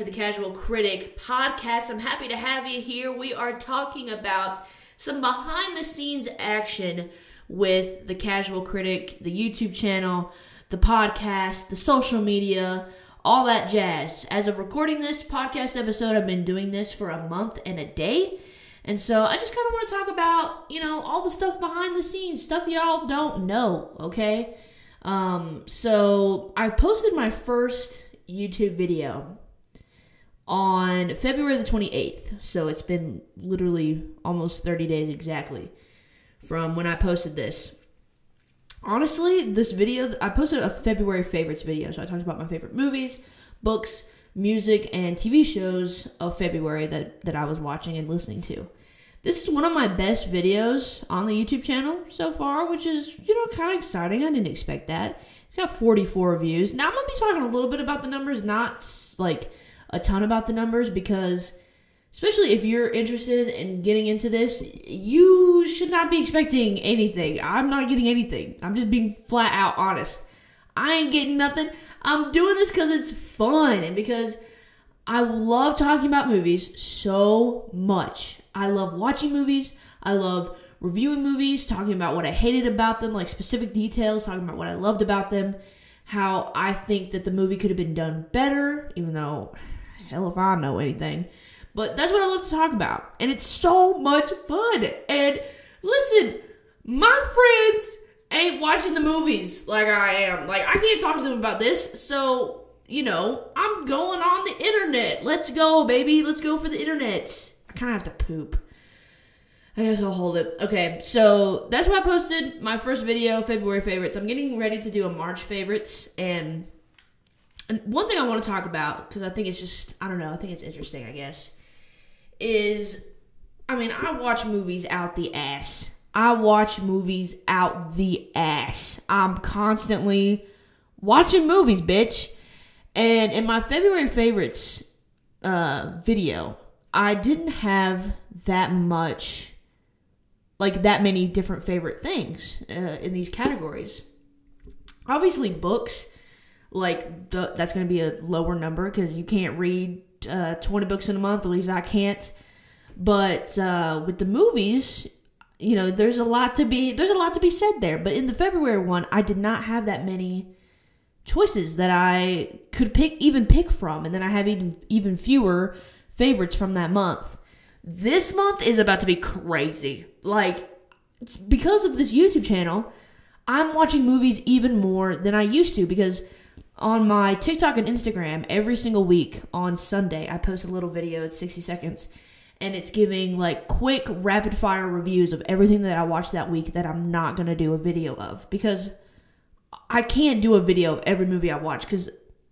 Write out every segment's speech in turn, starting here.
to the Casual Critic podcast. I'm happy to have you here. We are talking about some behind the scenes action with the Casual Critic, the YouTube channel, the podcast, the social media, all that jazz. As of recording this podcast episode, I've been doing this for a month and a day. And so I just kind of want to talk about, you know, all the stuff behind the scenes, stuff y'all don't know, okay? Um, so I posted my first YouTube video on February the 28th. So it's been literally almost 30 days exactly from when I posted this. Honestly, this video, I posted a February favorites video. So I talked about my favorite movies, books, music, and TV shows of February that, that I was watching and listening to. This is one of my best videos on the YouTube channel so far, which is, you know, kind of exciting. I didn't expect that. It's got 44 views. Now I'm going to be talking a little bit about the numbers, not like a ton about the numbers because especially if you're interested in getting into this, you should not be expecting anything. I'm not getting anything. I'm just being flat out honest. I ain't getting nothing. I'm doing this because it's fun and because I love talking about movies so much. I love watching movies. I love reviewing movies, talking about what I hated about them, like specific details, talking about what I loved about them, how I think that the movie could have been done better, even though hell if I know anything. But that's what I love to talk about. And it's so much fun. And listen, my friends ain't watching the movies like I am. Like, I can't talk to them about this. So, you know, I'm going on the internet. Let's go, baby. Let's go for the internet. I kind of have to poop. I guess I'll hold it. Okay, so that's why I posted my first video, February favorites. I'm getting ready to do a March favorites, and and one thing I want to talk about because I think it's just I don't know I think it's interesting I guess is I mean I watch movies out the ass. I watch movies out the ass. I'm constantly watching movies, bitch. And in my February favorites uh, video, I didn't have that much, like that many different favorite things uh, in these categories. Obviously, books like the, that's going to be a lower number because you can't read uh, 20 books in a month at least i can't. But uh, with the movies you know there's a lot to be there's a lot to be said there. But in the february one i did not have that many choices that i could pick even pick from and then i have even even fewer favorites from that month. This month is about to be crazy. Like because of this youtube channel i'm watching movies even more than i used to because on my TikTok and Instagram every single week on Sunday. I post a little video, it's 60 seconds, and it's giving like quick rapid fire reviews of everything that I watched that week that I'm not going to do a video of because I can't do a video of every movie I watch cuz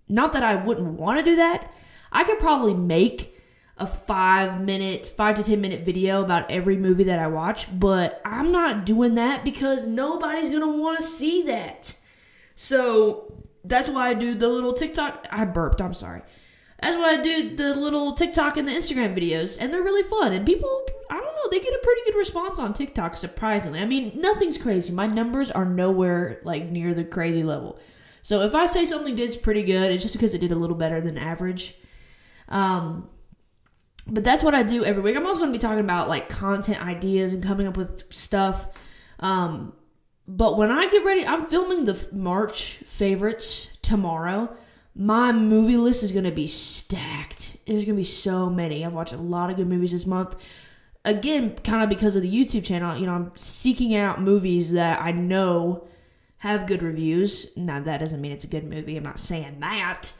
not that I wouldn't want to do that. I could probably make a 5 minute, 5 to 10 minute video about every movie that I watch, but I'm not doing that because nobody's going to want to see that. So, that's why I do the little TikTok. I burped. I'm sorry. That's why I do the little TikTok and the Instagram videos, and they're really fun. And people, I don't know, they get a pretty good response on TikTok. Surprisingly, I mean, nothing's crazy. My numbers are nowhere like near the crazy level. So if I say something did pretty good, it's just because it did a little better than average. Um, but that's what I do every week. I'm also going to be talking about like content ideas and coming up with stuff. Um, but when I get ready, I'm filming the March favorites tomorrow. My movie list is going to be stacked. There's going to be so many. I've watched a lot of good movies this month. Again, kind of because of the YouTube channel, you know, I'm seeking out movies that I know have good reviews. Now, that doesn't mean it's a good movie. I'm not saying that.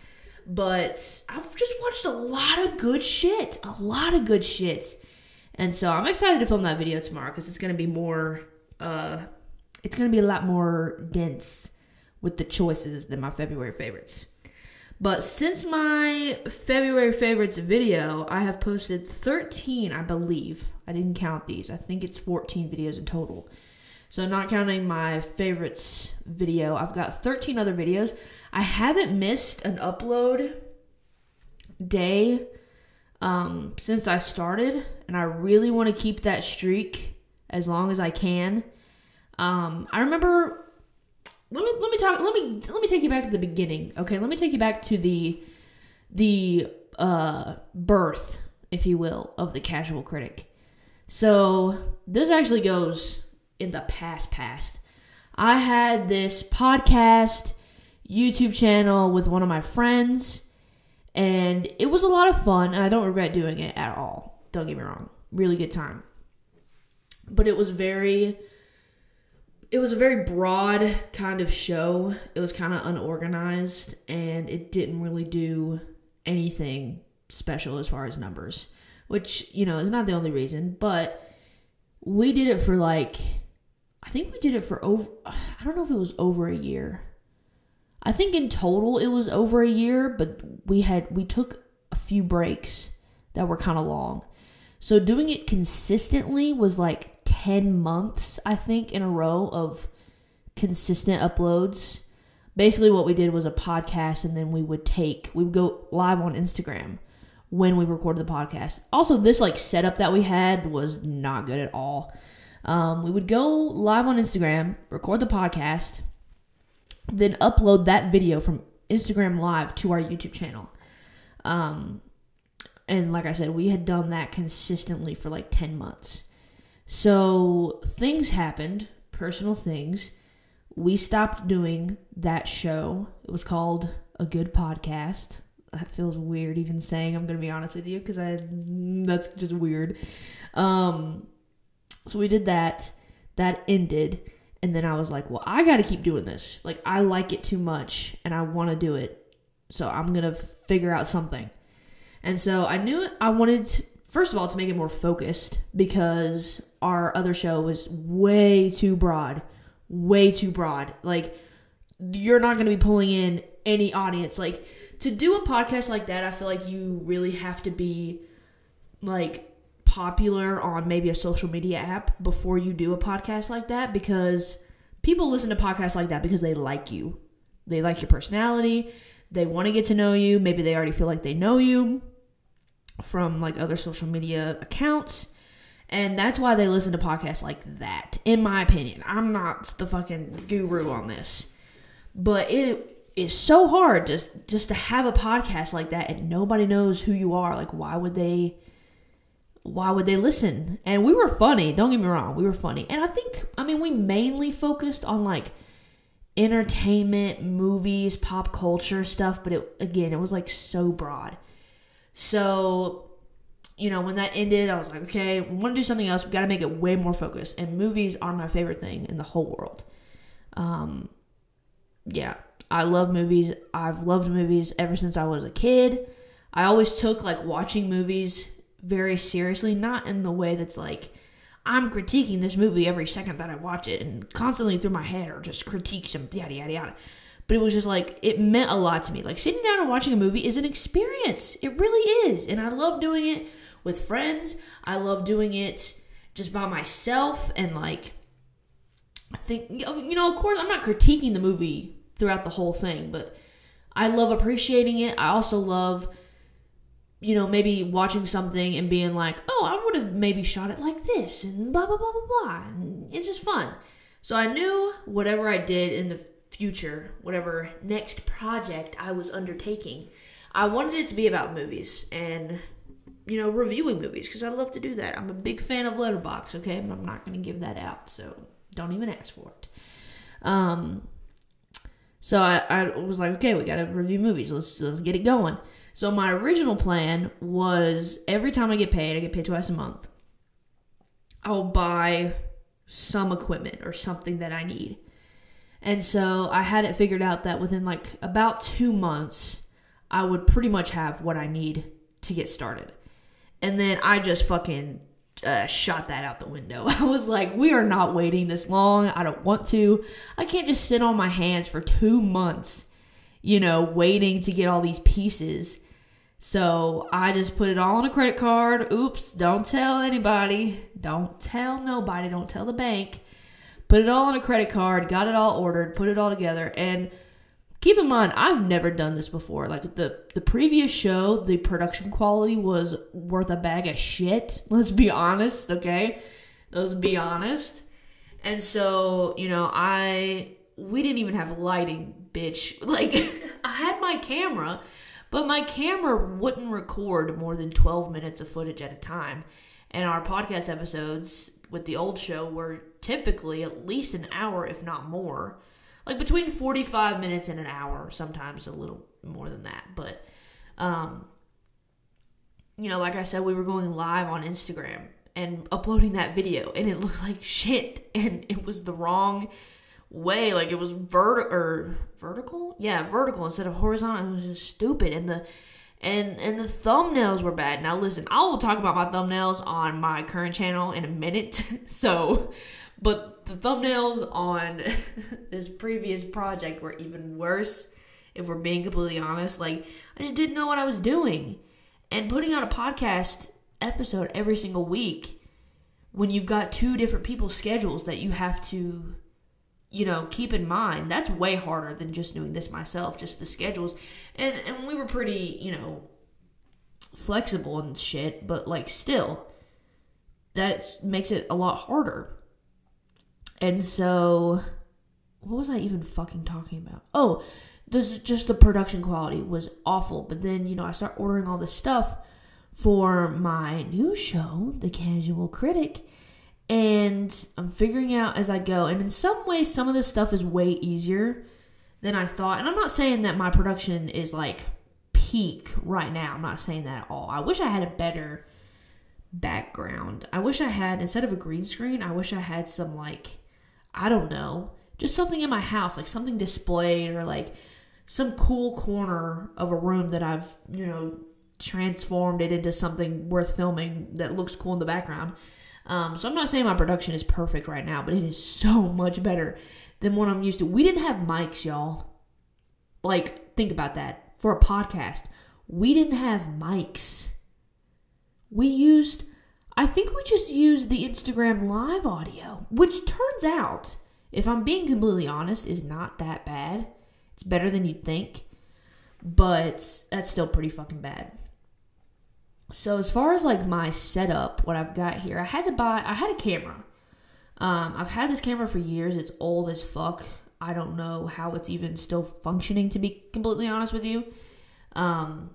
But I've just watched a lot of good shit. A lot of good shit. And so I'm excited to film that video tomorrow because it's going to be more uh, it's going to be a lot more dense with the choices than my February favorites. But since my February favorites video, I have posted 13, I believe. I didn't count these. I think it's 14 videos in total. So, not counting my favorites video, I've got 13 other videos. I haven't missed an upload day um, since I started, and I really want to keep that streak as long as I can. Um, I remember. Let me let me talk. Let me let me take you back to the beginning. Okay, let me take you back to the the uh, birth, if you will, of the casual critic. So this actually goes in the past past. I had this podcast YouTube channel with one of my friends and it was a lot of fun and I don't regret doing it at all. Don't get me wrong. Really good time. But it was very it was a very broad kind of show. It was kind of unorganized and it didn't really do anything special as far as numbers, which, you know, is not the only reason, but we did it for like I think we did it for over I don't know if it was over a year. I think in total it was over a year, but we had we took a few breaks that were kind of long. So doing it consistently was like 10 months, I think, in a row of consistent uploads. Basically, what we did was a podcast, and then we would take, we would go live on Instagram when we recorded the podcast. Also, this like setup that we had was not good at all. Um, we would go live on Instagram, record the podcast, then upload that video from Instagram Live to our YouTube channel. Um, and like I said, we had done that consistently for like 10 months. So things happened, personal things. We stopped doing that show. It was called A Good Podcast. That feels weird even saying, I'm going to be honest with you, because I that's just weird. Um, so we did that. That ended. And then I was like, well, I got to keep doing this. Like, I like it too much and I want to do it. So I'm going to figure out something. And so I knew I wanted, to, first of all, to make it more focused because our other show was way too broad, way too broad. Like you're not going to be pulling in any audience. Like to do a podcast like that, I feel like you really have to be like popular on maybe a social media app before you do a podcast like that because people listen to podcasts like that because they like you. They like your personality. They want to get to know you. Maybe they already feel like they know you from like other social media accounts. And that's why they listen to podcasts like that, in my opinion. I'm not the fucking guru on this. But it is so hard just just to have a podcast like that and nobody knows who you are. Like why would they why would they listen? And we were funny, don't get me wrong, we were funny. And I think I mean we mainly focused on like entertainment, movies, pop culture stuff, but it again, it was like so broad. So you know, when that ended, I was like, okay, we want to do something else. We got to make it way more focused. And movies are my favorite thing in the whole world. Um, yeah, I love movies. I've loved movies ever since I was a kid. I always took like watching movies very seriously, not in the way that's like I'm critiquing this movie every second that I watch it and constantly through my head or just critiques and yada yada yada. But it was just like it meant a lot to me. Like sitting down and watching a movie is an experience. It really is, and I love doing it with friends. I love doing it just by myself and like I think you know, of course I'm not critiquing the movie throughout the whole thing, but I love appreciating it. I also love you know, maybe watching something and being like, "Oh, I would have maybe shot it like this," and blah blah blah blah blah. And it's just fun. So I knew whatever I did in the future, whatever next project I was undertaking, I wanted it to be about movies. And you know, reviewing movies because I love to do that. I'm a big fan of Letterboxd, okay? But I'm not going to give that out, so don't even ask for it. Um, so I, I was like, okay, we got to review movies. Let's let's get it going. So my original plan was every time I get paid, I get paid twice a month. I'll buy some equipment or something that I need. And so I had it figured out that within like about two months, I would pretty much have what I need to get started. And then I just fucking uh, shot that out the window. I was like, we are not waiting this long. I don't want to. I can't just sit on my hands for two months, you know, waiting to get all these pieces. So I just put it all on a credit card. Oops, don't tell anybody. Don't tell nobody. Don't tell the bank. Put it all on a credit card, got it all ordered, put it all together. And keep in mind i've never done this before. Like the the previous show the production quality was worth a bag of shit. Let's be honest okay? Let's be honest. And so you know i we didn't even have lighting bitch. Like i had my camera But my camera wouldn't record more than 12 minutes of footage at a time. And our podcast episodes with the old show were typically at least an hour, if not more. Like between 45 minutes and an hour, sometimes a little more than that. But, um, you know, like I said, we were going live on Instagram and uploading that video, and it looked like shit, and it was the wrong way. Like it was vert or vertical, yeah, vertical instead of horizontal. It was just stupid, and the and and the thumbnails were bad. Now listen, I will talk about my thumbnails on my current channel in a minute. so, but the thumbnails on this previous project were even worse. If we're being completely honest, like I just didn't know what I was doing, and putting out a podcast episode every single week when you've got two different people's schedules that you have to you know, keep in mind that's way harder than just doing this myself, just the schedules. And and we were pretty, you know, flexible and shit, but like still that makes it a lot harder. And so what was I even fucking talking about? Oh, this is just the production quality was awful. But then, you know, I start ordering all this stuff for my new show, The Casual Critic and I'm figuring out as I go. And in some ways, some of this stuff is way easier than I thought. And I'm not saying that my production is like peak right now. I'm not saying that at all. I wish I had a better background. I wish I had, instead of a green screen, I wish I had some like, I don't know, just something in my house, like something displayed or like some cool corner of a room that I've, you know, transformed it into something worth filming that looks cool in the background. Um, so I'm not saying my production is perfect right now, but it is so much better than what I'm used to. We didn't have mics, y'all. Like, think about that. For a podcast, we didn't have mics. We used, I think we just used the Instagram live audio, which turns out, if I'm being completely honest, is not that bad. It's better than you'd think, but that's still pretty fucking bad. So as far as like my setup, what I've got here, I had to buy. I had a camera. Um, I've had this camera for years. It's old as fuck. I don't know how it's even still functioning. To be completely honest with you, um,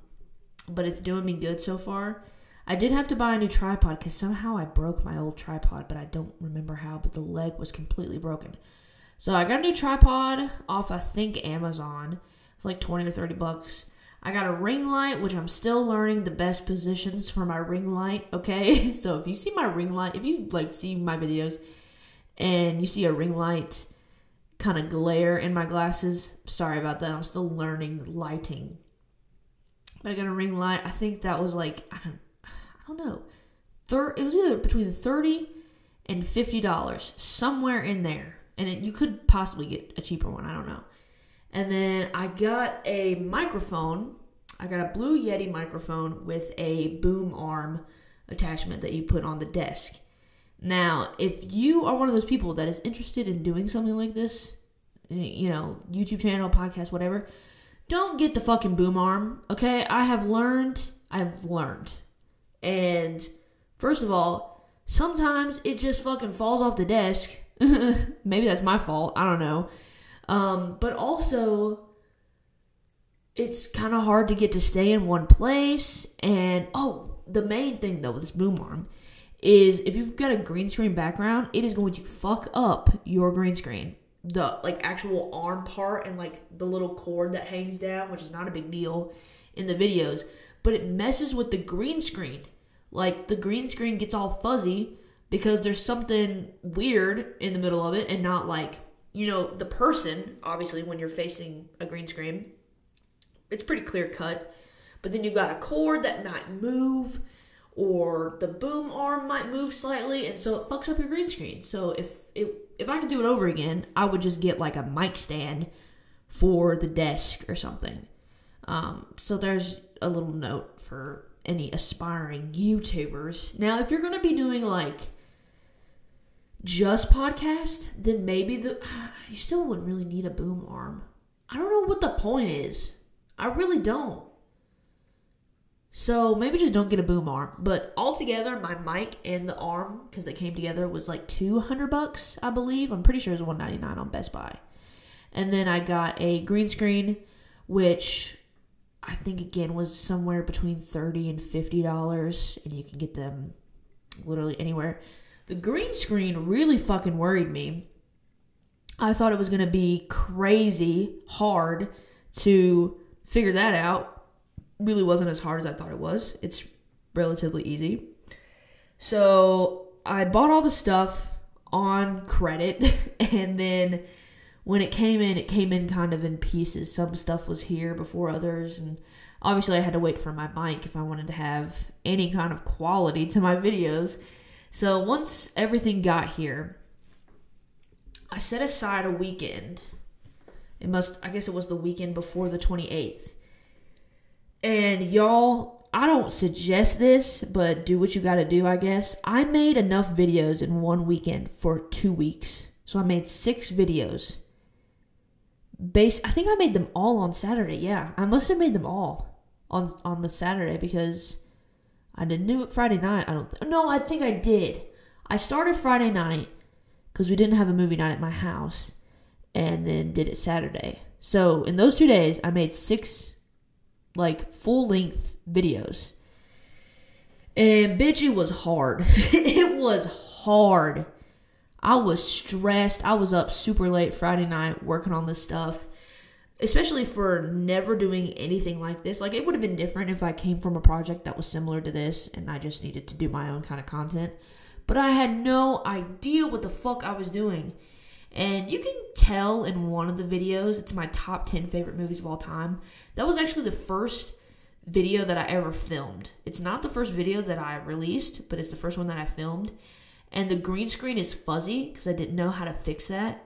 but it's doing me good so far. I did have to buy a new tripod because somehow I broke my old tripod, but I don't remember how. But the leg was completely broken. So I got a new tripod off I think Amazon. It's like twenty to thirty bucks. I got a ring light, which I'm still learning the best positions for my ring light. Okay, so if you see my ring light, if you like see my videos and you see a ring light kind of glare in my glasses, sorry about that. I'm still learning lighting. But I got a ring light. I think that was like I don't, I don't know. Thir- it was either between thirty and fifty dollars, somewhere in there. And it, you could possibly get a cheaper one. I don't know. And then I got a microphone. I got a Blue Yeti microphone with a boom arm attachment that you put on the desk. Now, if you are one of those people that is interested in doing something like this, you know, YouTube channel, podcast, whatever, don't get the fucking boom arm, okay? I have learned, I've learned. And first of all, sometimes it just fucking falls off the desk. Maybe that's my fault. I don't know. Um, but also, it's kind of hard to get to stay in one place. And oh, the main thing though with this boom arm is if you've got a green screen background, it is going to fuck up your green screen. The like actual arm part and like the little cord that hangs down, which is not a big deal in the videos, but it messes with the green screen. Like the green screen gets all fuzzy because there's something weird in the middle of it and not like you know, the person, obviously, when you're facing a green screen, it's pretty clear cut. But then you've got a cord that might move, or the boom arm might move slightly, and so it fucks up your green screen. So if it, if I could do it over again, I would just get like a mic stand for the desk or something. Um, so there's a little note for any aspiring YouTubers. Now, if you're gonna be doing like just podcast, then maybe the you still wouldn't really need a boom arm. I don't know what the point is. I really don't. So maybe just don't get a boom arm. But altogether, my mic and the arm, because they came together, was like two hundred bucks, I believe. I'm pretty sure it was one ninety nine on Best Buy. And then I got a green screen, which I think again was somewhere between 30 and $50 and you can get them literally anywhere. The green screen really fucking worried me. I thought it was to be crazy hard to figure that out. Really wasn't as hard as I thought it was. It's relatively easy. So I bought all the stuff on credit and then when it came in, it came in kind of in pieces. Some stuff was here before others, and obviously, I had to wait for my mic if I wanted to have any kind of quality to my videos. So, once everything got here, I set aside a weekend. It must, I guess it was the weekend before the 28th. And y'all, I don't suggest this, but do what you gotta do, I guess. I made enough videos in one weekend for two weeks. So I made six videos base I think I made them all on Saturday. Yeah, I must have made them all on on the Saturday because I didn't do it Friday night. I don't th- No, I think I did. I started Friday night cuz we didn't have a movie night at my house and then did it Saturday. So, in those 2 days I made 6 like full-length videos. And bitch it was hard. it was hard. I was stressed. I was up super late Friday night working on this stuff, especially for never doing anything like this. Like, it would have been different if I came from a project that was similar to this and I just needed to do my own kind of content. But I had no idea what the fuck I was doing. And you can tell in one of the videos, it's my top 10 favorite movies of all time. That was actually the first video that I ever filmed. It's not the first video that I released, but it's the first one that I filmed and the green screen is fuzzy because I didn't know how to fix that.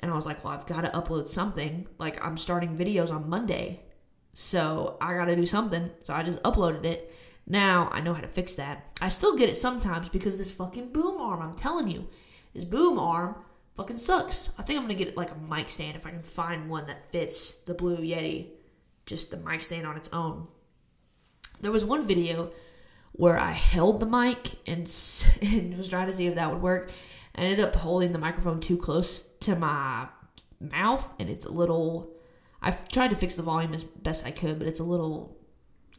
And I was like, well, I've got to upload something. Like, I'm starting videos on Monday. So I got to do something. So I just uploaded it. Now I know how to fix that. I still get it sometimes because this fucking boom arm, I'm telling you, this boom arm fucking sucks. I think I'm to get like a mic stand if I can find one that fits the Blue Yeti. Just the mic stand on its own. There was one video where I held the mic and, and was trying to see if that would work. I ended up holding the microphone too close to my mouth, and it's a little. I've tried to fix the volume as best I could, but it's a little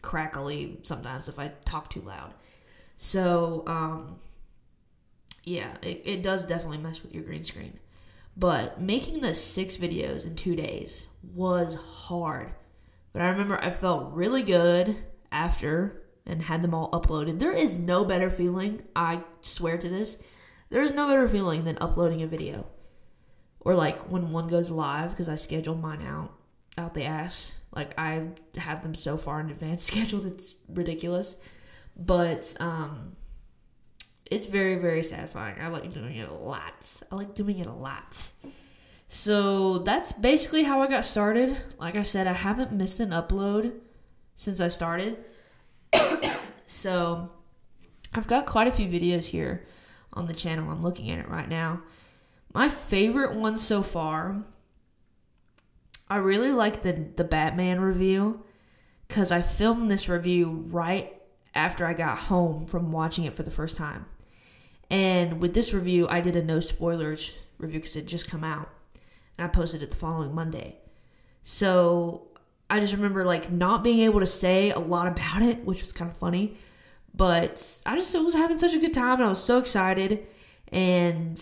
crackly sometimes if I talk too loud. So, um, yeah, it, it does definitely mess with your green screen. But making the six videos in two days was hard. But I remember I felt really good after and had them all uploaded. There is no better feeling, I swear to this. There's no better feeling than uploading a video. Or like when one goes live because I schedule mine out out the ass. Like I have them so far in advance scheduled it's ridiculous. But um it's very very satisfying. I like doing it a lot. I like doing it a lot. So that's basically how I got started. Like I said, I haven't missed an upload since I started. So I've got quite a few videos here on the channel. I'm looking at it right now. My favorite one so far, I really like the the Batman review because I filmed this review right after I got home from watching it for the first time. And with this review, I did a no spoilers review because it just come out, and I posted it the following Monday. So I just remember like not being able to say a lot about it, which was kind of funny. But I just was having such a good time and I was so excited. And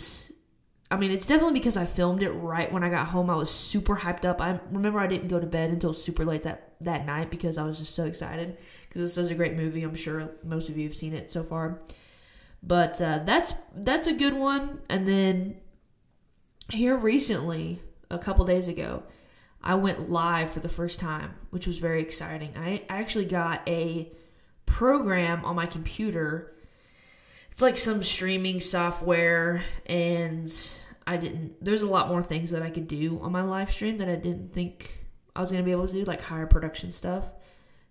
I mean, it's definitely because I filmed it right when I got home. I was super hyped up. I remember I didn't go to bed until super late that, that night because I was just so excited because it's such a great movie. I'm sure most of you have seen it so far. But uh, that's that's a good one. And then here recently, a couple days ago, I went live for the first time, which was very exciting. I, I actually got a program on my computer. It's like some streaming software, and I didn't. There's a lot more things that I could do on my live stream that I didn't think I was going to be able to do, like higher production stuff.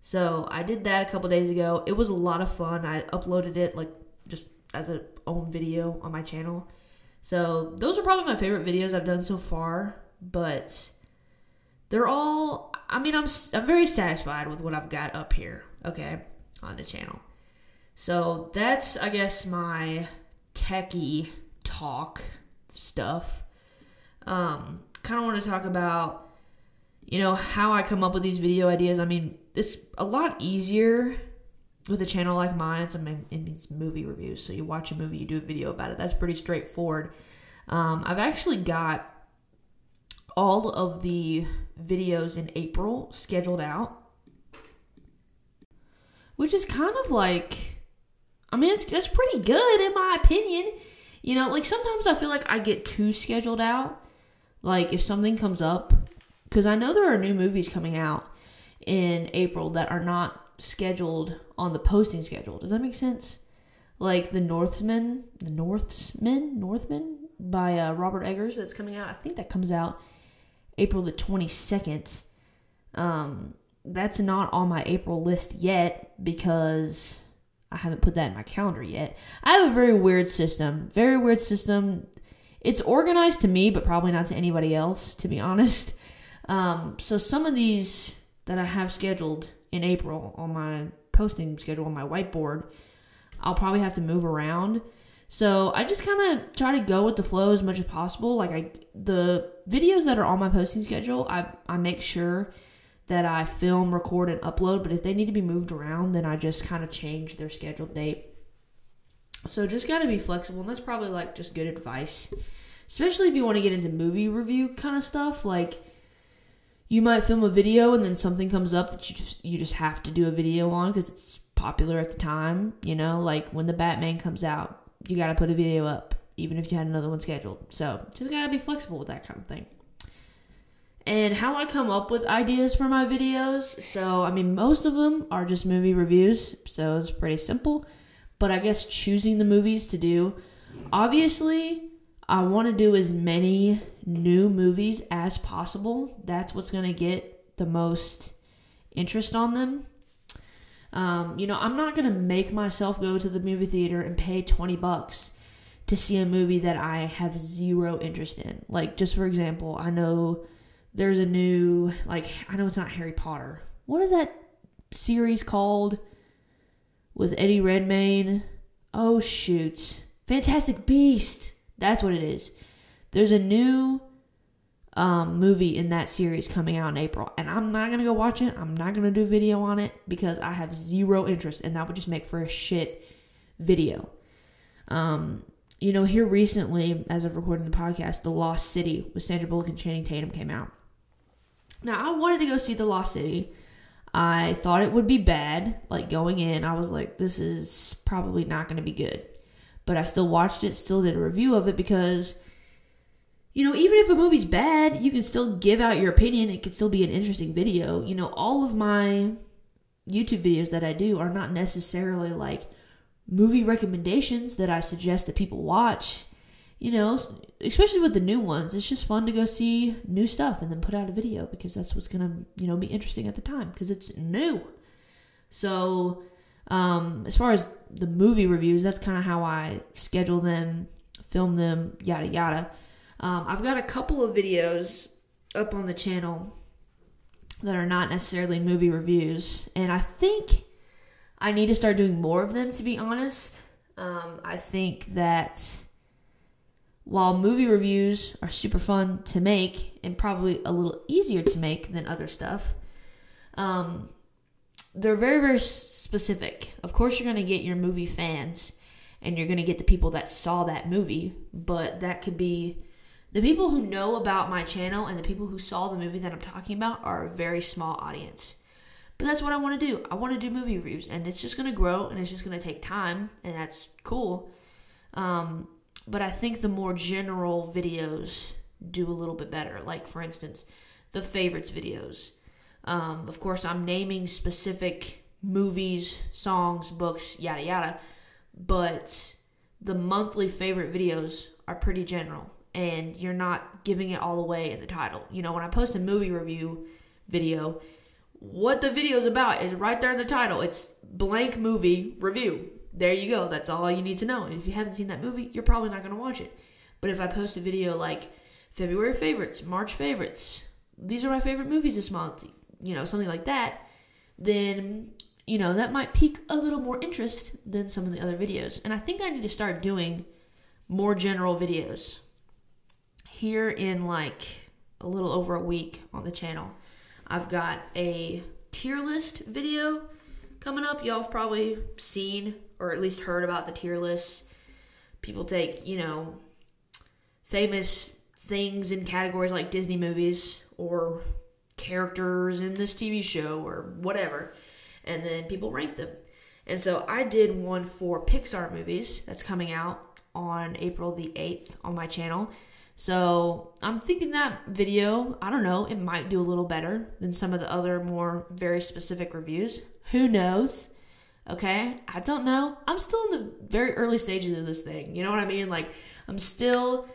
So I did that a couple days ago. It was a lot of fun. I uploaded it like just as a own video on my channel. So those are probably my favorite videos I've done so far, but they're all I mean I'm I'm very satisfied with what I've got up here, okay, on the channel. So that's I guess my techie talk stuff. Um kind of want to talk about you know how I come up with these video ideas. I mean, it's a lot easier with a channel like mine. It's, a, it means movie reviews. So you watch a movie, you do a video about it. That's pretty straightforward. Um, I've actually got all of the videos in April scheduled out, which is kind of like, I mean, it's, it's pretty good in my opinion. You know, like sometimes I feel like I get too scheduled out. Like if something comes up, because I know there are new movies coming out in April that are not scheduled on the posting schedule. Does that make sense? Like the Northman, the Northsmen, Northman by uh, Robert Eggers that's coming out. I think that comes out April the 22nd. Um, that's not on my April list yet because I haven't put that in my calendar yet. I have a very weird system. Very weird system. It's organized to me, but probably not to anybody else, to be honest. Um, so some of these that I have scheduled in April on my posting schedule on my whiteboard, I'll probably have to move around. So I just kind of try to go with the flow as much as possible. Like I, the videos that are on my posting schedule, I I make sure that I film, record, and upload. But if they need to be moved around, then I just kind of change their scheduled date. So just gotta be flexible, and that's probably like just good advice, especially if you want to get into movie review kind of stuff. Like you might film a video and then something comes up that you just you just have to do a video on because it's popular at the time. You know, like when the Batman comes out, you got to put a video up even if you had another one scheduled. So just gotta be flexible with that kind of thing. And how I come up with ideas for my videos. So, I mean, most of them are just movie reviews, so it's pretty simple. But I guess choosing the movies to do. Obviously, I want to do as many new movies as possible. That's what's going to get the most interest on them. Um, you know, I'm not going to make myself go to the movie theater and pay 20 bucks to see a movie that I have zero interest in. Like, just for example, I know there's a new, like, I know it's not Harry Potter. What is that series called with Eddie Redmayne? Oh, shoot. Fantastic Beast. That's what it is. There's a new um, movie in that series coming out in April, and I'm not gonna go watch it. I'm not gonna do a video on it because I have zero interest, and that would just make for a shit video. Um, you know, here recently, as of recording the podcast, The Lost City with Sandra Bullock and Channing Tatum came out. Now, I wanted to go see The Lost City. I thought it would be bad. Like going in, I was like, this is probably not going to be good but I still watched it, still did a review of it because you know, even if a movie's bad, you can still give out your opinion. It can still be an interesting video. You know, all of my YouTube videos that I do are not necessarily like movie recommendations that I suggest that people watch. You know, especially with the new ones, it's just fun to go see new stuff and then put out a video because that's what's gonna, you know, be interesting at the time because it's new. So, um, as far as the movie reviews, that's kind of how I schedule them, film them, yada yada. Um, I've got a couple of videos up on the channel that are not necessarily movie reviews, and I think I need to start doing more of them. To be honest, um, I think that while movie reviews are super fun to make and probably a little easier to make than other stuff, um, they're very very specific. Of course, you're going to get your movie fans, and you're going to get the people that saw that movie, but that could be the people who know about my channel and the people who saw the movie that I'm talking about are a very small audience. But that's what I want to do. I want to do movie reviews, and it's just going to grow, and it's just going to take time, and that's cool. Um, but I think the more general videos do a little bit better. Like, for instance, the favorites videos. Um, of course, I'm naming specific movies, songs, books, yada yada, but the monthly favorite videos are pretty general and you're not giving it all away in the title. You know, when I post a movie review video, what the video is about is right there in the title. It's blank movie review. There you go. That's all you need to know. And if you haven't seen that movie, you're probably not going to watch it. But if I post a video like February favorites, March favorites, these are my favorite movies this month, you know, something like that, then, you know, that might pique a little more interest than some of the other videos. And I think I need to start doing more general videos here in like a little over a week on the channel. I've got a tier list video coming up. Y'all have probably seen or at least heard about the tier lists. People take, you know, famous things in categories like Disney movies or characters in this TV show or whatever, and then people rank them. And so I did one for Pixar movies that's coming out on April the 8th on my channel. So I'm thinking that video, I don't know, it might do a little better than some of the other more very specific reviews. Who knows? Okay, I don't know. I'm still in the very early stages of this thing. You know what I mean? Like, I'm still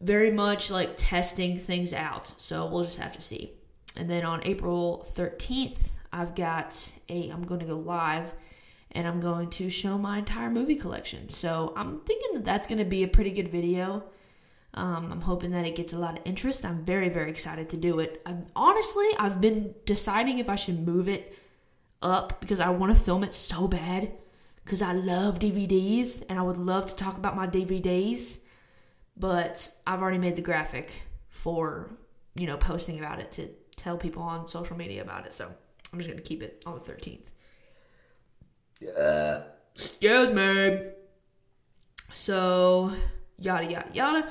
very much like testing things out. So we'll just have to see. And then on April 13th, I've got a, I'm going to go live and I'm going to show my entire movie collection. So I'm thinking that that's going to be a pretty good video. Um, I'm hoping that it gets a lot of interest. I'm very, very excited to do it. I'm, honestly, I've been deciding if I should move it up because I want to film it so bad because I love DVDs and I would love to talk about my DVDs. But I've already made the graphic for, you know, posting about it to tell people on social media about it. So I'm just going to keep it on the 13th. Uh, excuse me. So, yada, yada, yada.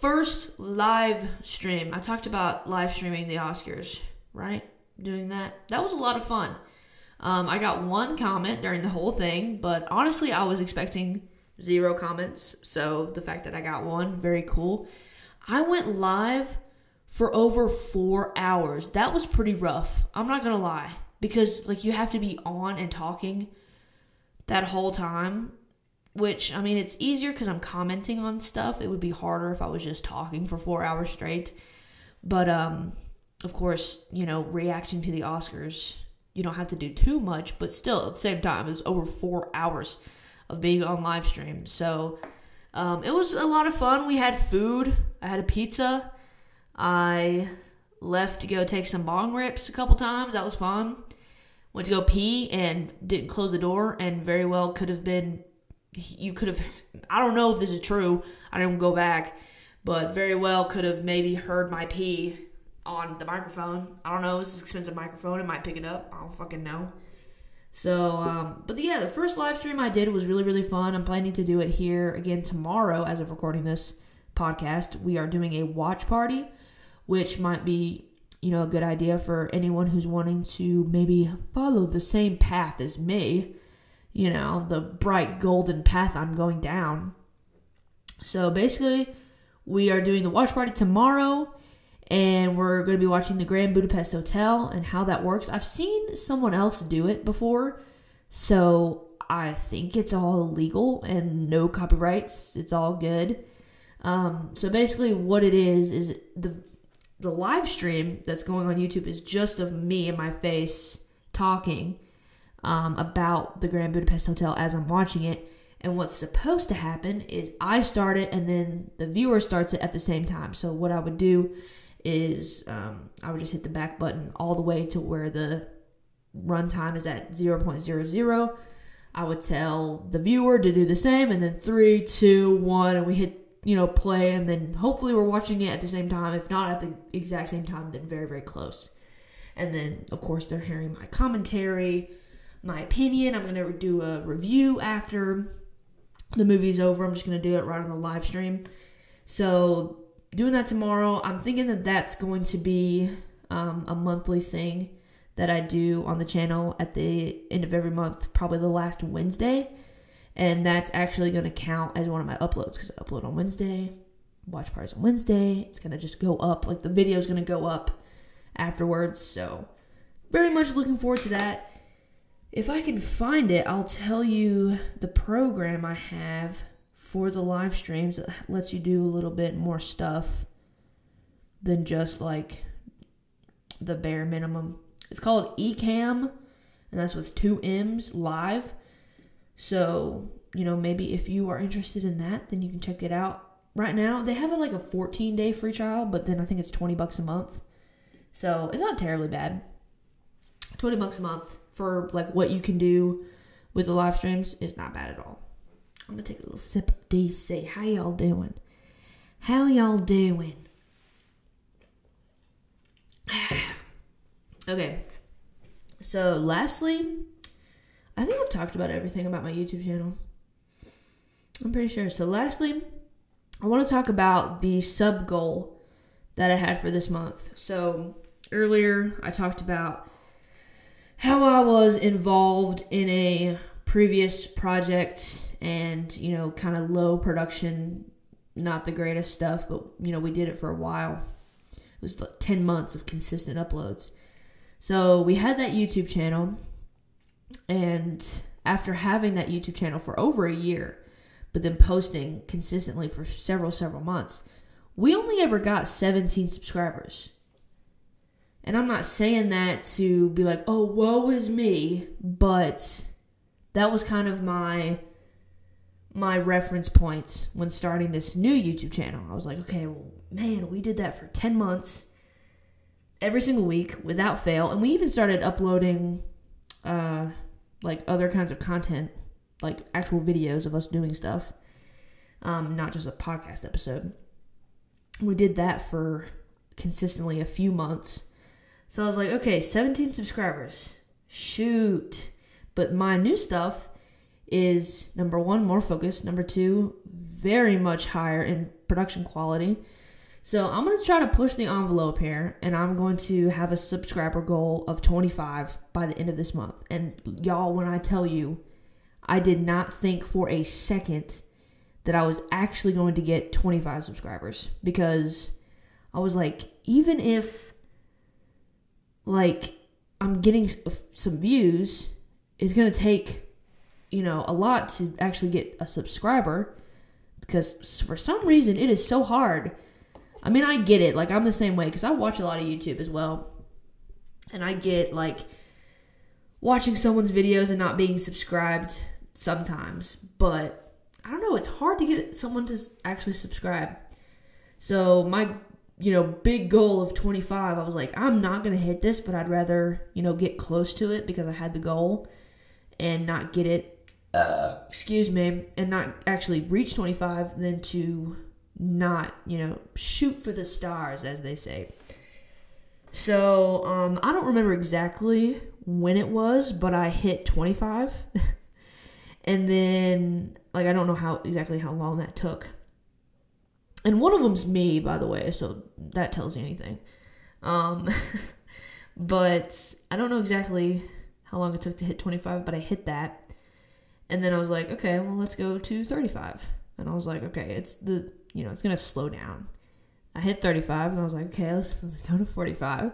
First live stream. I talked about live streaming the Oscars, right? Doing that. That was a lot of fun. Um, I got one comment during the whole thing, but honestly, I was expecting zero comments. So the fact that I got one, very cool. I went live for over four hours. That was pretty rough. I'm not gonna lie. Because like you have to be on and talking that whole time. Which I mean it's easier because I'm commenting on stuff. It would be harder if I was just talking for four hours straight. But um of course, you know, reacting to the Oscars you don't have to do too much, but still at the same time, it was over four hours of being on live stream. So um, it was a lot of fun. We had food. I had a pizza. I left to go take some bong rips a couple times. That was fun. Went to go pee and didn't close the door, and very well could have been. You could have. I don't know if this is true. I didn't go back, but very well could have maybe heard my pee on the microphone. I don't know. This is expensive microphone. It might pick it up. I don't fucking know. So, um, but yeah, the first live stream I did was really, really fun. I'm planning to do it here again tomorrow as of recording this podcast. We are doing a watch party, which might be, you know, a good idea for anyone who's wanting to maybe follow the same path as me, you know, the bright golden path I'm going down. So basically, we are doing the watch party tomorrow and we're going to be watching the Grand Budapest Hotel and how that works. I've seen someone else do it before, so I think it's all legal and no copyrights. It's all good. Um, so basically, what it is is the the live stream that's going on YouTube is just of me and my face talking um, about the Grand Budapest Hotel as I'm watching it. And what's supposed to happen is I start it and then the viewer starts it at the same time. So what I would do is um, I would just hit the back button all the way to where the runtime is at 0.00. I would tell the viewer to do the same, and then three, two, one, and we hit you know play, and then hopefully we're watching it at the same time. If not at the exact same time, then very very close. And then of course they're hearing my commentary, my opinion. I'm gonna do a review after the movie's over. I'm just gonna do it right on the live stream. So doing that tomorrow. I'm thinking that that's going to be um, a monthly thing that I do on the channel at the end of every month, probably the last Wednesday. And that's actually going to count as one of my uploads because I upload on Wednesday, watch parties on Wednesday. It's going to just go up, like the video is going to go up afterwards. So, very much looking forward to that. If I can find it, I'll tell you the program I have for the live streams that lets you do a little bit more stuff than just like the bare minimum. It's called Ecamm, and that's with two M's live. So, you know, maybe if you are interested in that, then you can check it out. Right now, they have like a 14 day free trial, but then I think it's 20 bucks a month. So it's not terribly bad. 20 bucks a month for like what you can do with the live streams is not bad at all. I'm gonna take a little sip of DC. How y'all doing? How y'all doing? okay. So, lastly, I think I've talked about everything about my YouTube channel. I'm pretty sure. So, lastly, I want to talk about the sub goal that I had for this month. So, earlier I talked about how I was involved in a previous project and, you know, kind of low production, not the greatest stuff, but, you know, we did it for a while. It was like 10 months of consistent uploads. So we had that YouTube channel, and after having that YouTube channel for over a year, but then posting consistently for several, several months, we only ever got 17 subscribers. And I'm not saying that to be like, oh, woe is me, but that was kind of my my reference point when starting this new YouTube channel. I was like, okay, well, man, we did that for 10 months every single week without fail. And we even started uploading uh, like other kinds of content, like actual videos of us doing stuff, um, not just a podcast episode. We did that for consistently a few months. So I was like, okay, 17 subscribers. Shoot. But my new stuff is number one, more focused. Number two, very much higher in production quality. So I'm going to try to push the envelope here, and I'm going to have a subscriber goal of 25 by the end of this month. And y'all, when I tell you, I did not think for a second that I was actually going to get 25 subscribers because I was like, even if like I'm getting uh, some views, it's going to take you know a lot to actually get a subscriber because for some reason it is so hard I mean, I get it. Like, I'm the same way because I watch a lot of YouTube as well. And I get, like, watching someone's videos and not being subscribed sometimes. But I don't know. It's hard to get someone to actually subscribe. So, my, you know, big goal of 25, I was like, I'm not going to hit this, but I'd rather, you know, get close to it because I had the goal and not get it. Uh, excuse me, and not actually reach 25 than to not, you know, shoot for the stars, as they say. So, um, I don't remember exactly when it was, but I hit 25. and then, like, I don't know how exactly how long that took. And one of them's me, by the way, so that tells you anything. Um, but I don't know exactly how long it took to hit 25, but I hit that. And then I was like, okay, well, let's go to 35. And I was like, okay, it's the you know, it's going to slow down. I hit 35 and I was like, okay, let's, let's go to 45.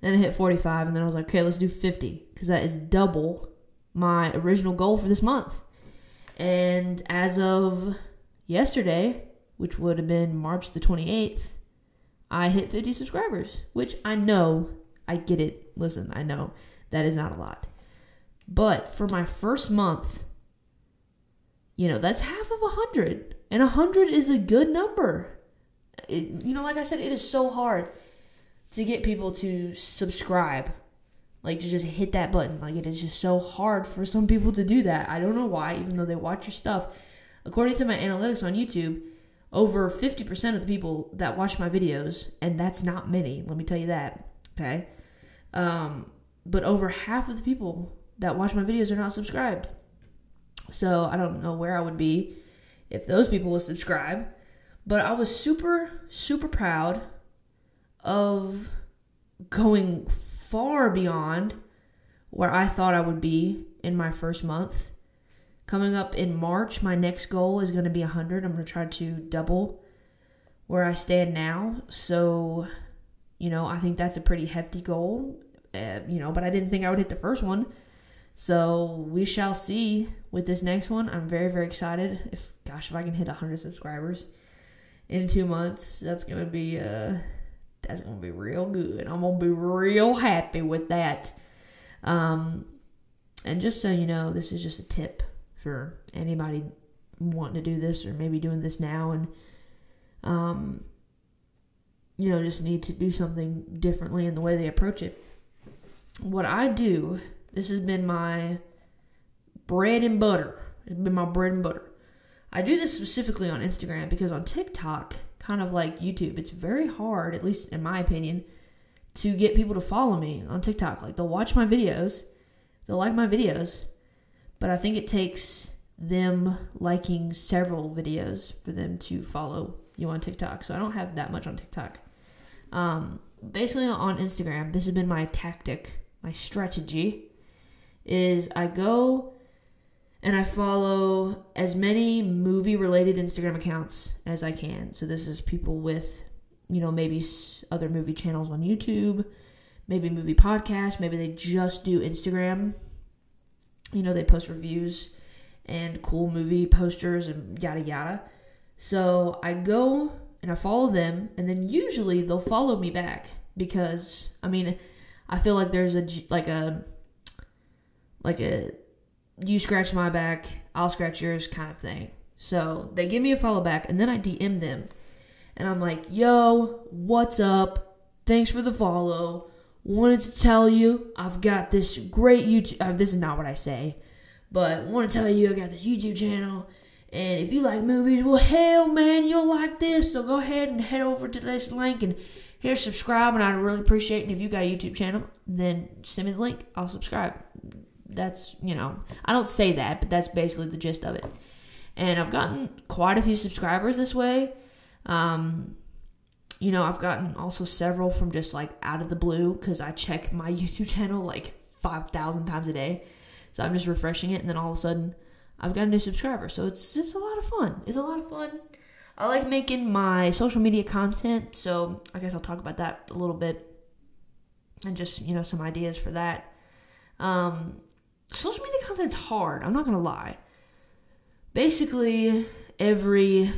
Then I hit 45 and then I was like, okay, let's do 50 because that is double my original goal for this month. And as of yesterday, which would have been March the 28th, I hit 50 subscribers, which I know, I get it. Listen, I know that is not a lot. But for my first month, you know, that's half of a 100. And 100 is a good number. It, you know, like I said, it is so hard to get people to subscribe. Like to just hit that button. Like it is just so hard for some people to do that. I don't know why, even though they watch your stuff. According to my analytics on YouTube, over 50% of the people that watch my videos, and that's not many, let me tell you that, okay? Um, but over half of the people that watch my videos are not subscribed. So I don't know where I would be if those people would subscribe. But I was super, super proud of going far beyond where I thought I would be in my first month. Coming up in March, my next goal is going to be 100. I'm going to try to double where I stand now. So, you know, I think that's a pretty hefty goal. Uh, you know, but I didn't think I would hit the first one. So we shall see with this next one. I'm very, very excited. If gosh, if I can hit 100 subscribers in two months, that's gonna be uh, that's gonna be real good. I'm gonna be real happy with that. Um, and just so you know, this is just a tip for anybody wanting to do this or maybe doing this now and um, you know, just need to do something differently in the way they approach it. What I do, this has been my bread and butter. It's been my bread and butter. I do this specifically on Instagram because on TikTok, kind of like YouTube, it's very hard, at least in my opinion, to get people to follow me on TikTok. Like they'll watch my videos, they'll like my videos, but I think it takes them liking several videos for them to follow you on TikTok. So I don't have that much on TikTok. Um, basically on Instagram, this has been my tactic, my strategy is I go and I follow as many movie related Instagram accounts as I can. So this is people with, you know, maybe other movie channels on YouTube, maybe movie podcasts, maybe they just do Instagram. You know, they post reviews and cool movie posters and yada yada. So I go and I follow them, and then usually they'll follow me back because I mean, I feel like there's a like a like a you scratch my back, I'll scratch yours kind of thing. So they give me a follow back, and then I DM them, and I'm like, "Yo, what's up? Thanks for the follow. Wanted to tell you I've got this great YouTube. Uh, this is not what I say, but want to tell you I got this YouTube channel." And if you like movies, well, hell, man, you'll like this. So go ahead and head over to this link and hit subscribe. And I'd really appreciate it. if you got a YouTube channel, then send me the link. I'll subscribe that's you know I don't say that, but that's basically the gist of it. And I've gotten quite a few subscribers this way. Um, you know, I've gotten also several from just like out of the blue because I check my YouTube channel like five thousand times a day. So I'm just refreshing it, and then all of a sudden, I've got a new subscriber. So it's just a lot of fun. It's a lot of fun. I like making my social media content, so I guess I'll talk about that a little bit and just you know some ideas for that. Um, social media content's hard. I'm not gonna lie. Basically, every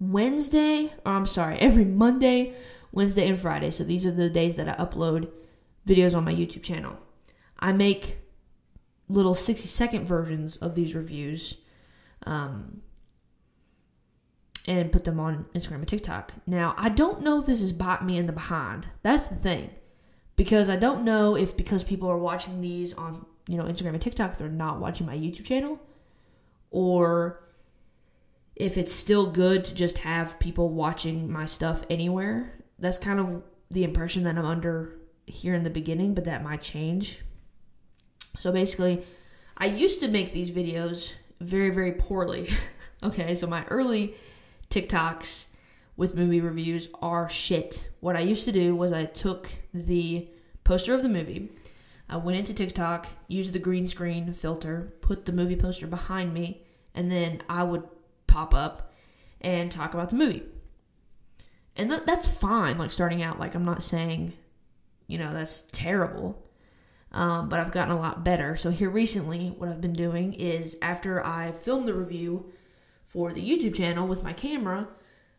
Wednesday, or I'm sorry, every Monday, Wednesday, and Friday. So these are the days that I upload videos on my YouTube channel. I make little 60 second versions of these reviews um, and put them on Instagram and TikTok. Now, I don't know if this has bought me in the behind. That's the thing. Because I don't know if because people are watching these on you know, Instagram and TikTok, they're not watching my YouTube channel. Or if it's still good to just have people watching my stuff anywhere. That's kind of the impression that I'm under here in the beginning, but that might change. So basically, I used to make these videos very, very poorly. okay, so my early TikToks with movie reviews are shit. What I used to do was I took the poster of the movie, I went into TikTok, used the green screen filter, put the movie poster behind me, and then I would pop up and talk about the movie. And th- that's fine, like starting out. Like, I'm not saying, you know, that's terrible. Um, but I've gotten a lot better. So, here recently, what I've been doing is after I filmed the review for the YouTube channel with my camera,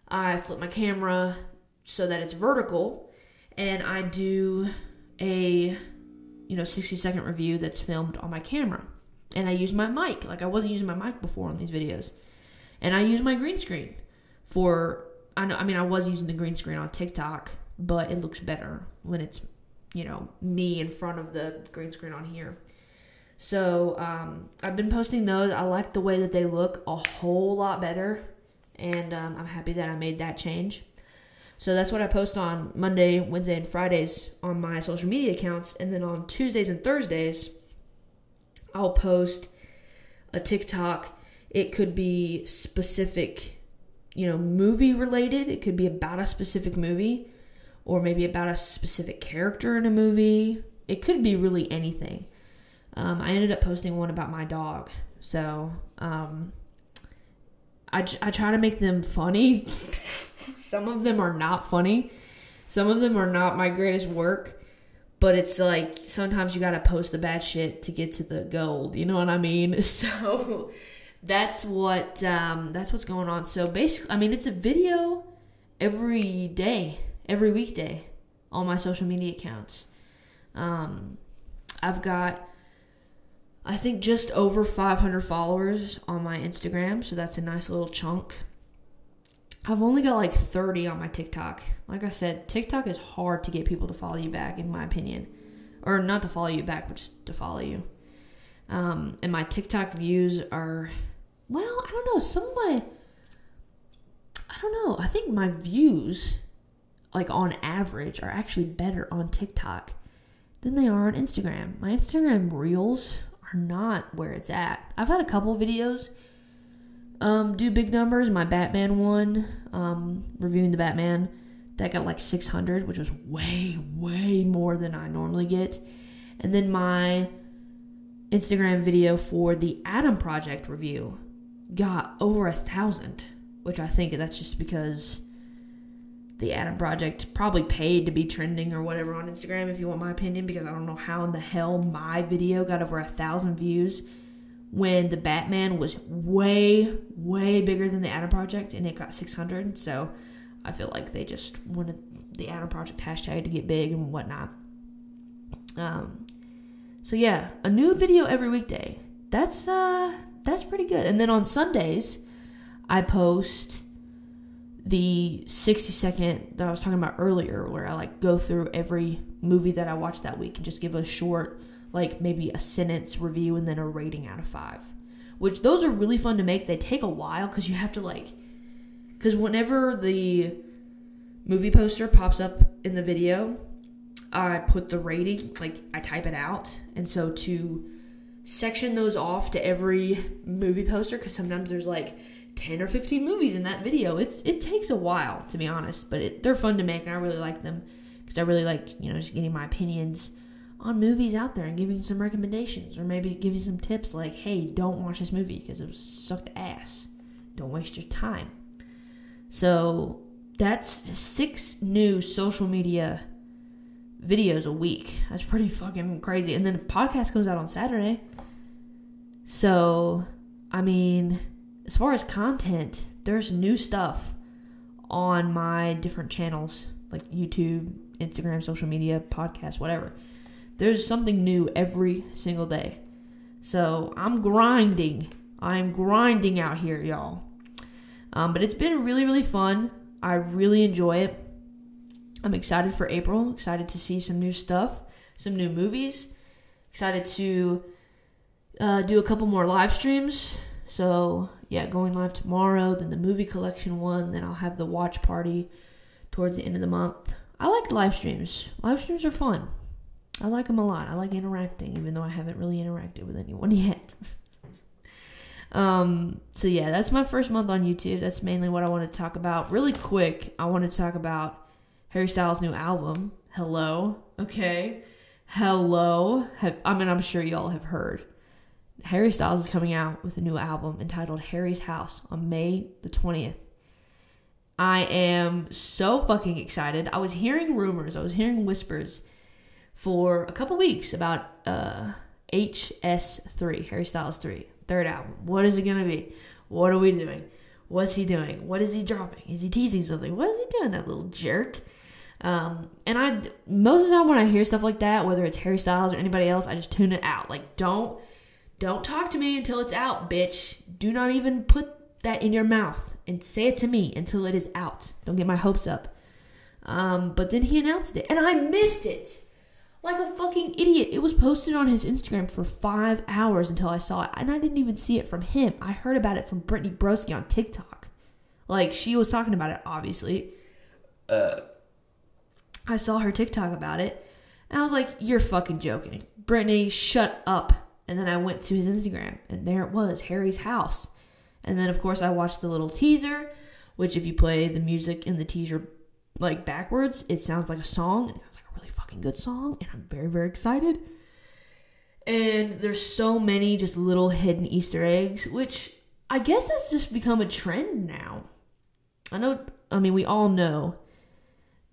I flip my camera so that it's vertical and I do a you know 60 second review that's filmed on my camera and i use my mic like i wasn't using my mic before on these videos and i use my green screen for i know i mean i was using the green screen on tiktok but it looks better when it's you know me in front of the green screen on here so um, i've been posting those i like the way that they look a whole lot better and um, i'm happy that i made that change so that's what I post on Monday, Wednesday, and Fridays on my social media accounts. And then on Tuesdays and Thursdays, I'll post a TikTok. It could be specific, you know, movie related. It could be about a specific movie or maybe about a specific character in a movie. It could be really anything. Um, I ended up posting one about my dog. So um, I, I try to make them funny. Some of them are not funny. Some of them are not my greatest work. But it's like sometimes you gotta post the bad shit to get to the gold. You know what I mean? So that's what um, that's what's going on. So basically, I mean, it's a video every day, every weekday on my social media accounts. Um, I've got, I think, just over 500 followers on my Instagram, so that's a nice little chunk. I've only got like 30 on my TikTok. Like I said, TikTok is hard to get people to follow you back, in my opinion. Or not to follow you back, but just to follow you. Um, and my TikTok views are, well, I don't know. Some of my, I don't know. I think my views like on average, are actually better on TikTok than they are on Instagram. My Instagram reels are not where it's at. I've had a couple videos um, do big numbers. My Batman one, um, reviewing the Batman, that got like 600, which was way, way more than I normally get. And then my Instagram video for the Adam Project review got over a thousand, which I think that's just because the Adam Project probably paid to be trending or whatever on Instagram, if you want my opinion, because I don't know how in the hell my video got over a thousand views when the Batman was way, way bigger than the Adam Project and it got 600. So I feel like they just wanted the Adam Project hashtag to get big and whatnot. Um, so yeah, a new video every weekday. That's uh, that's pretty good. And then on Sundays, I post the 60 second that I was talking about earlier, where I like go through every movie that I watched that week and just give a short, like maybe a sentence review and then a rating out of five. Which those are really fun to make. They take a while because you have to like, because whenever the movie poster pops up in the video, I put the rating, like I type it out. And so to section those off to every movie poster, because sometimes there's like 10 or 15 movies in that video. It's it takes a while to be honest, but it, they're fun to make and I really like them because I really like, you know, just getting my opinions on movies out there and giving some recommendations or maybe you some tips like, "Hey, don't watch this movie because it sucked ass. Don't waste your time." So, that's six new social media videos a week. That's pretty fucking crazy. And then the podcast comes out on Saturday. So, I mean, as far as content, there's new stuff on my different channels like YouTube, Instagram, social media, podcast, whatever. There's something new every single day. So I'm grinding. I'm grinding out here, y'all. Um, but it's been really, really fun. I really enjoy it. I'm excited for April. Excited to see some new stuff, some new movies. Excited to uh, do a couple more live streams. So yeah, going live tomorrow, then the movie collection one, then I'll have the watch party towards the end of the month. I like live streams. Live streams are fun. I like them a lot. I like interacting, even though I haven't really interacted with anyone yet. um, so yeah, that's my first month on YouTube. That's mainly what I want to talk about. Really quick, I want to talk about Harry Styles' new album. Hello, okay, hello. Have, I mean, I'm sure y'all have heard. Harry Styles is coming out with a new album entitled Harry's House on May the 20th. I am so fucking excited. I was hearing rumors, I was hearing whispers for a couple weeks about uh, HS3, Harry Styles 3, third album. What is it going to be? What are we doing? What's he doing? What is he dropping? Is he teasing something? What is he doing, that little jerk? Um, and I, most of the time when I hear stuff like that, whether it's Harry Styles or anybody else, I just tune it out. Like, don't don't talk to me until it's out, bitch. Do not even put that in your mouth and say it to me until it is out. Don't get my hopes up. Um, but then he announced it, and I missed it like a fucking idiot. It was posted on his Instagram for five hours until I saw it, and I didn't even see it from him. I heard about it from Brittany Broski on TikTok. Like she was talking about it, obviously. Uh, I saw her TikTok about it, and I was like, "You're fucking joking, Brittany. Shut up." And then I went to his Instagram, and there it was, Harry's house. And then, of course, I watched the little teaser, which, if you play the music in the teaser like backwards, it sounds like a song. It sounds like a really fucking good song, and I'm very, very excited. And there's so many just little hidden Easter eggs, which I guess that's just become a trend now. I know, I mean, we all know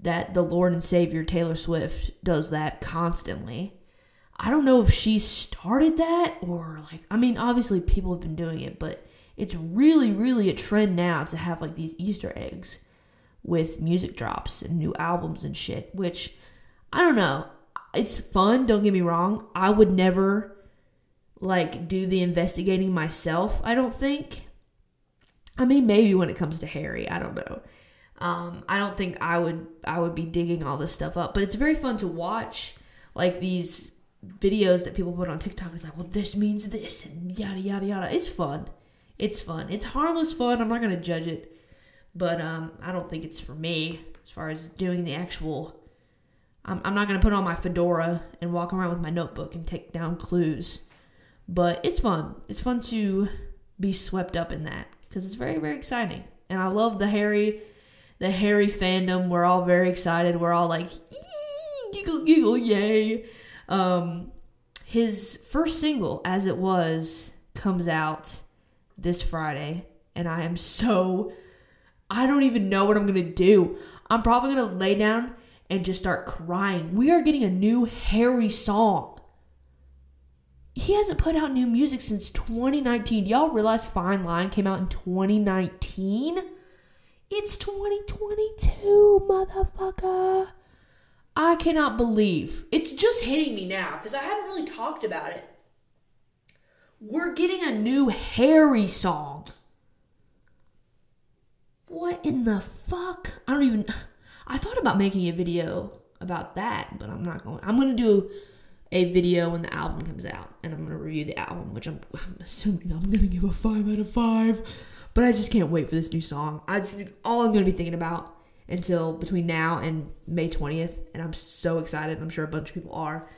that the Lord and Savior Taylor Swift does that constantly. I don't know if she started that or like I mean obviously people have been doing it, but it's really really a trend now to have like these Easter eggs with music drops and new albums and shit, which I don't know. It's fun, don't get me wrong. I would never like do the investigating myself, I don't think. I mean maybe when it comes to Harry, I don't know. Um, I don't think I would I would be digging all this stuff up, but it's very fun to watch like these videos that people put on TikTok It's like, well, this means this and yada yada yada. It's fun. It's fun. It's harmless fun. I'm not gonna judge it, but um, I don't think it's for me. as far as doing the actual. I'm, I'm not to put on my fedora and walk around with my notebook and take down clues. But it's fun. It's fun to be swept up in that because it's very, very exciting. And I love the Harry, the Harry fandom. We're all very excited. We're all like, giggle, giggle, yay. Um, his first single, as it was, comes out this Friday, and I am so I don't even know what I'm gonna do. I'm probably gonna lay down and just start crying. We are getting a new Harry song. He hasn't put out new music since 2019. Y'all realize Fine Line came out in 2019? It's 2022, motherfucker. I cannot believe it's just hitting me now because I haven't really talked about it. We're getting a new Harry song. What in the fuck? I don't even. I thought about making a video about that, but I'm not going. I'm going to do a video when the album comes out, and I'm going to review the album, which I'm, I'm assuming I'm going to give a five out of five. But I just can't wait for this new song. I just all I'm going to be thinking about until between now and May 20th, and I'm so excited. I'm sure a bunch of people are.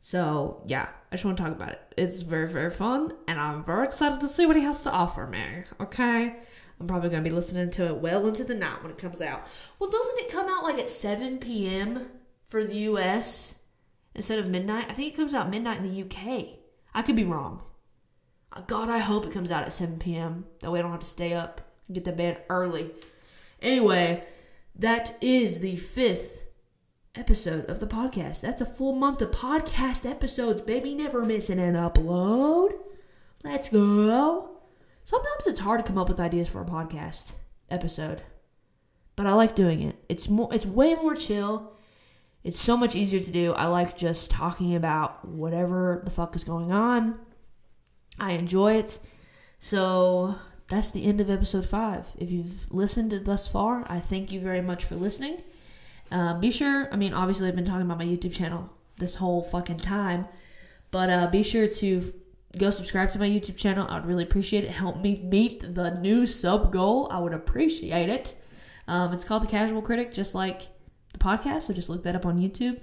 So yeah, I just want to talk about it. It's very very fun, and I'm very excited to see what he has to offer me. Okay. I'm probably going to be listening to it well into the night when it comes out. Well, doesn't it come out like at 7 p.m. for the US instead of midnight? I think it comes out midnight in the UK. I could be wrong. Uh, God, I hope it comes out at 7 p.m. That way I don't have to stay up and get to bed early. Anyway, that is the fifth episode of the podcast. That's a full month of podcast episodes, baby. Never missing an upload. Let's go. Sometimes it's hard to come up with ideas for a podcast episode, but I like doing it. It's more, it's way more chill. It's so much easier to do. I like just talking about whatever the fuck is going on. I enjoy it. So that's the end of episode five. If you've listened thus far, I thank you very much for listening. Uh, be sure, I mean, obviously, I've been talking about my YouTube channel this whole fucking time, but uh, be sure to go subscribe to my YouTube channel. I would really appreciate it. Help me meet the new sub goal. I would appreciate it. Um, it's called The Casual Critic, just like the podcast. So just look that up on YouTube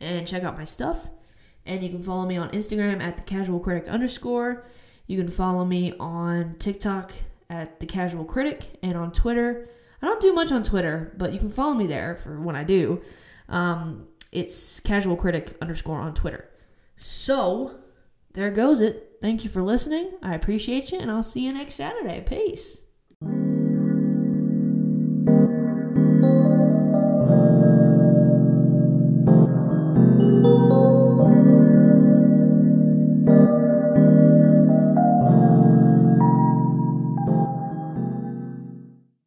and check out my stuff. And you can follow me on Instagram at The Casual Critic underscore. You can follow me on TikTok at The Casual Critic and on Twitter. I don't do much on Twitter, but you can follow me there for when I do. Um, it's Casual Critic underscore on Twitter. So there goes it. Thank you for listening. I appreciate you, and I'll see you next Saturday. Peace.